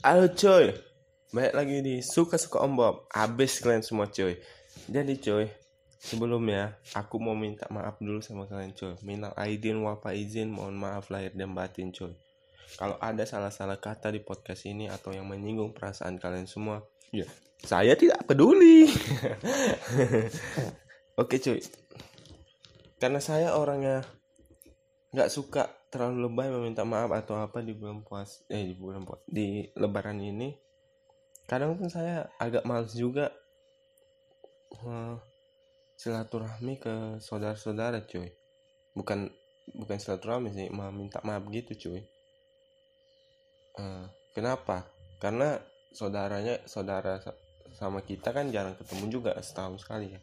Halo coy. Baik lagi di Suka-Suka Om Bob Abis kalian semua coy. Jadi coy Sebelumnya Aku mau minta maaf dulu sama kalian coy. Minal aidin wal izin Mohon maaf lahir dan batin coy. Kalau ada salah-salah kata di podcast ini Atau yang menyinggung perasaan kalian semua Ya Saya tidak peduli. Oke coy. Karena saya orangnya nggak suka terlalu lebay meminta maaf atau apa di bulan puas eh di bulan puas di lebaran ini. Kadang pun saya agak males juga uh, silaturahmi ke saudara-saudara cuy. Bukan bukan silaturahmi sih meminta maaf gitu cuy. Uh, kenapa? Karena saudaranya saudara sama kita kan jarang ketemu juga setahun sekali ya.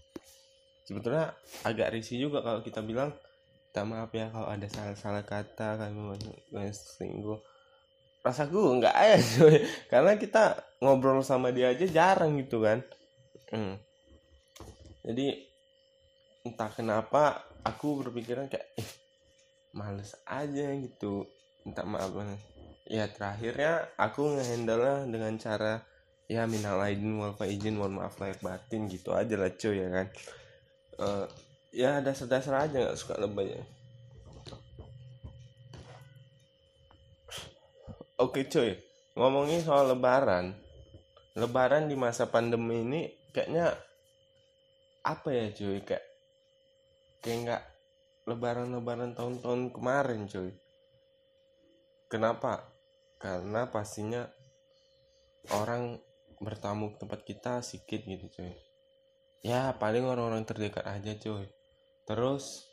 Sebetulnya agak risih juga kalau kita bilang minta maaf ya kalau ada salah-salah kata kami selingkuh rasaku nggak ada cuy. Karena kita ngobrol sama dia aja jarang gitu kan. Hmm. jadi entah kenapa aku berpikiran kayak eh, males aja gitu. Minta maaf ya terakhirnya aku ngehandle dengan cara ya minal aidin wal izin mohon maaf lahir batin gitu aja lah cuy ya kan. Uh, ya dasar-dasar aja nggak suka lebay ya. Oke cuy, ngomongin soal lebaran. Lebaran di masa pandemi ini kayaknya apa ya cuy kayak kayak nggak lebaran-lebaran tahun-tahun kemarin cuy. Kenapa? Karena pastinya orang bertamu ke tempat kita sedikit gitu cuy. Ya paling orang-orang terdekat aja cuy terus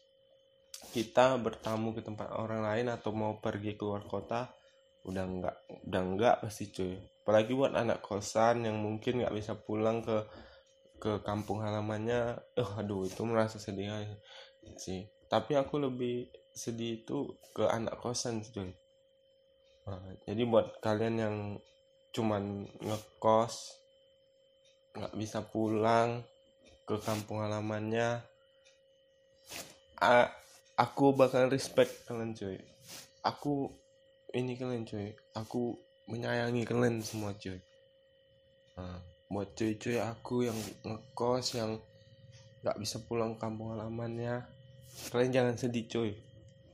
kita bertamu ke tempat orang lain atau mau pergi keluar kota udah enggak udah enggak pasti cuy. Apalagi buat anak kosan yang mungkin nggak bisa pulang ke ke kampung halamannya. Oh aduh itu merasa sedih sih. Tapi aku lebih sedih itu ke anak kosan cuy. Nah, jadi buat kalian yang cuman ngekos nggak bisa pulang ke kampung halamannya Aku bakal respect kalian cuy. Aku ini kalian cuy. Aku menyayangi kalian semua cuy. Nah, buat cuy-cuy aku yang ngekos yang nggak bisa pulang kampung halamannya kalian jangan sedih cuy.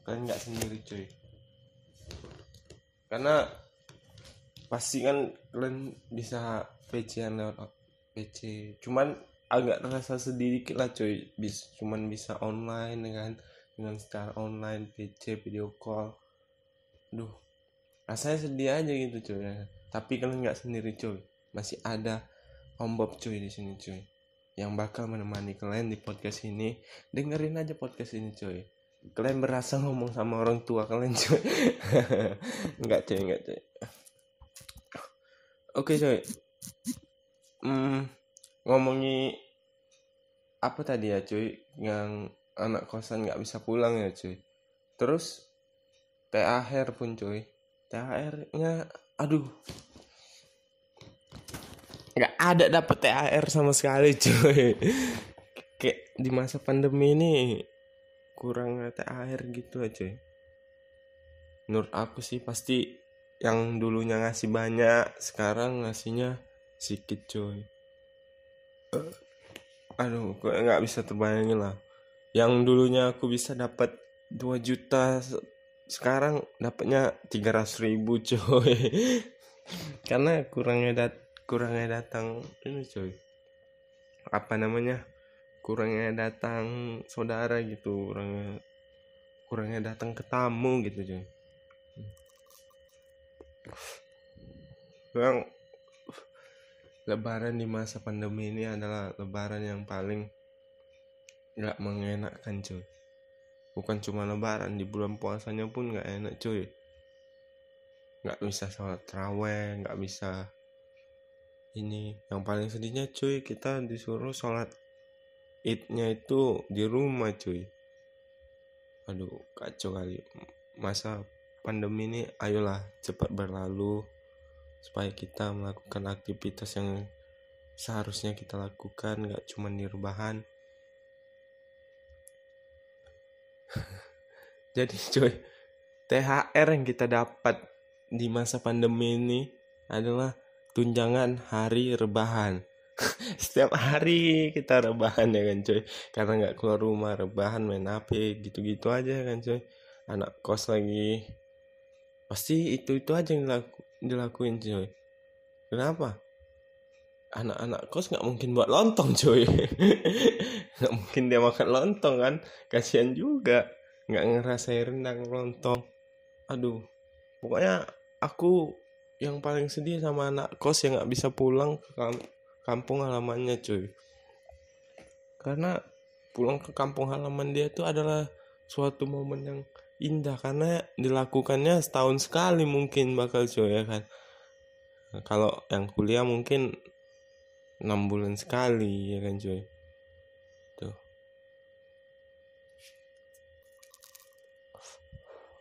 Kalian nggak sendiri cuy. Karena pasti kan kalian bisa PC lewat PC cuman agak terasa sedih dikit lah cuy. Bis cuman bisa online dengan dengan secara online PC video call. Duh rasanya sedih aja gitu cuy. Tapi kalian nggak sendiri cuy. Masih ada om Bob cuy di sini cuy. Yang bakal menemani kalian di podcast ini. Dengerin aja podcast ini cuy. Kalian berasa ngomong sama orang tua kalian cuy. Nggak cuy nggak cuy. Oke cuy. Hmm ngomongi apa tadi ya cuy? Yang anak kosan nggak bisa pulang ya cuy. Terus THR pun cuy. THR nya aduh. Nggak ada dapet THR sama sekali cuy. Kayak di masa pandemi ini kurang THR gitu aja cuy. Menurut aku sih pasti yang dulunya ngasih banyak sekarang ngasihnya sedikit cuy aduh gue nggak bisa terbayangin lah. Yang dulunya aku bisa dapat 2 juta sekarang dapatnya 300 ribu coy. Karena kurangnya dat kurangnya datang ini coy. Apa namanya? Kurangnya datang saudara gitu kurangnya kurangnya datang ke tamu gitu coy. Yang lebaran di masa pandemi ini adalah lebaran yang paling gak mengenakkan cuy. Bukan cuma lebaran di bulan puasanya pun gak enak cuy. Gak bisa sholat terawih gak bisa ini. Yang paling sedihnya cuy kita disuruh sholat idnya itu di rumah cuy. Aduh kacau kali. Masa pandemi ini ayolah cepat berlalu supaya kita melakukan aktivitas yang seharusnya kita lakukan gak cuma di jadi cuy THR yang kita dapat di masa pandemi ini adalah tunjangan hari rebahan. Setiap hari kita rebahan ya kan coy. Karena nggak keluar rumah rebahan main HP gitu-gitu aja kan coy. Anak kos lagi. Pasti itu itu aja yang dilaku, dilakuin coy. Kenapa? Anak-anak kos nggak mungkin buat lontong coy. Nggak mungkin dia makan lontong kan? Kasihan juga. Nggak ngerasain rendang lontong. Aduh. Pokoknya aku yang paling sedih sama anak kos yang nggak bisa pulang ke kampung halamannya cuy karena pulang ke kampung halaman dia itu adalah suatu momen yang indah karena dilakukannya setahun sekali mungkin bakal cuy ya kan? Kalau yang kuliah mungkin enam bulan sekali ya kan cuy tuh.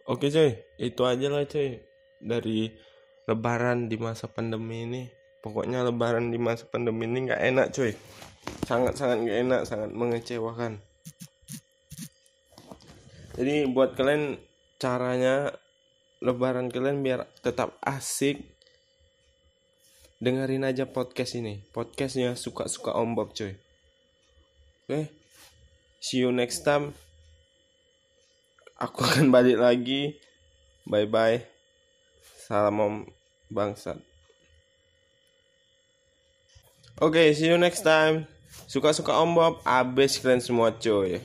Oke cuy itu aja lah cuy dari lebaran di masa pandemi ini. Pokoknya lebaran di masa pandemi ini nggak enak cuy sangat sangat nggak enak sangat mengecewakan jadi buat kalian caranya lebaran kalian biar tetap asik dengerin aja podcast ini. Podcastnya suka-suka om Bob cuy oke okay? see you next time. Aku akan balik lagi. Bye bye salam om bangsat. Oke okay, see you next time. Suka-suka om Bob abis kalian semua cuy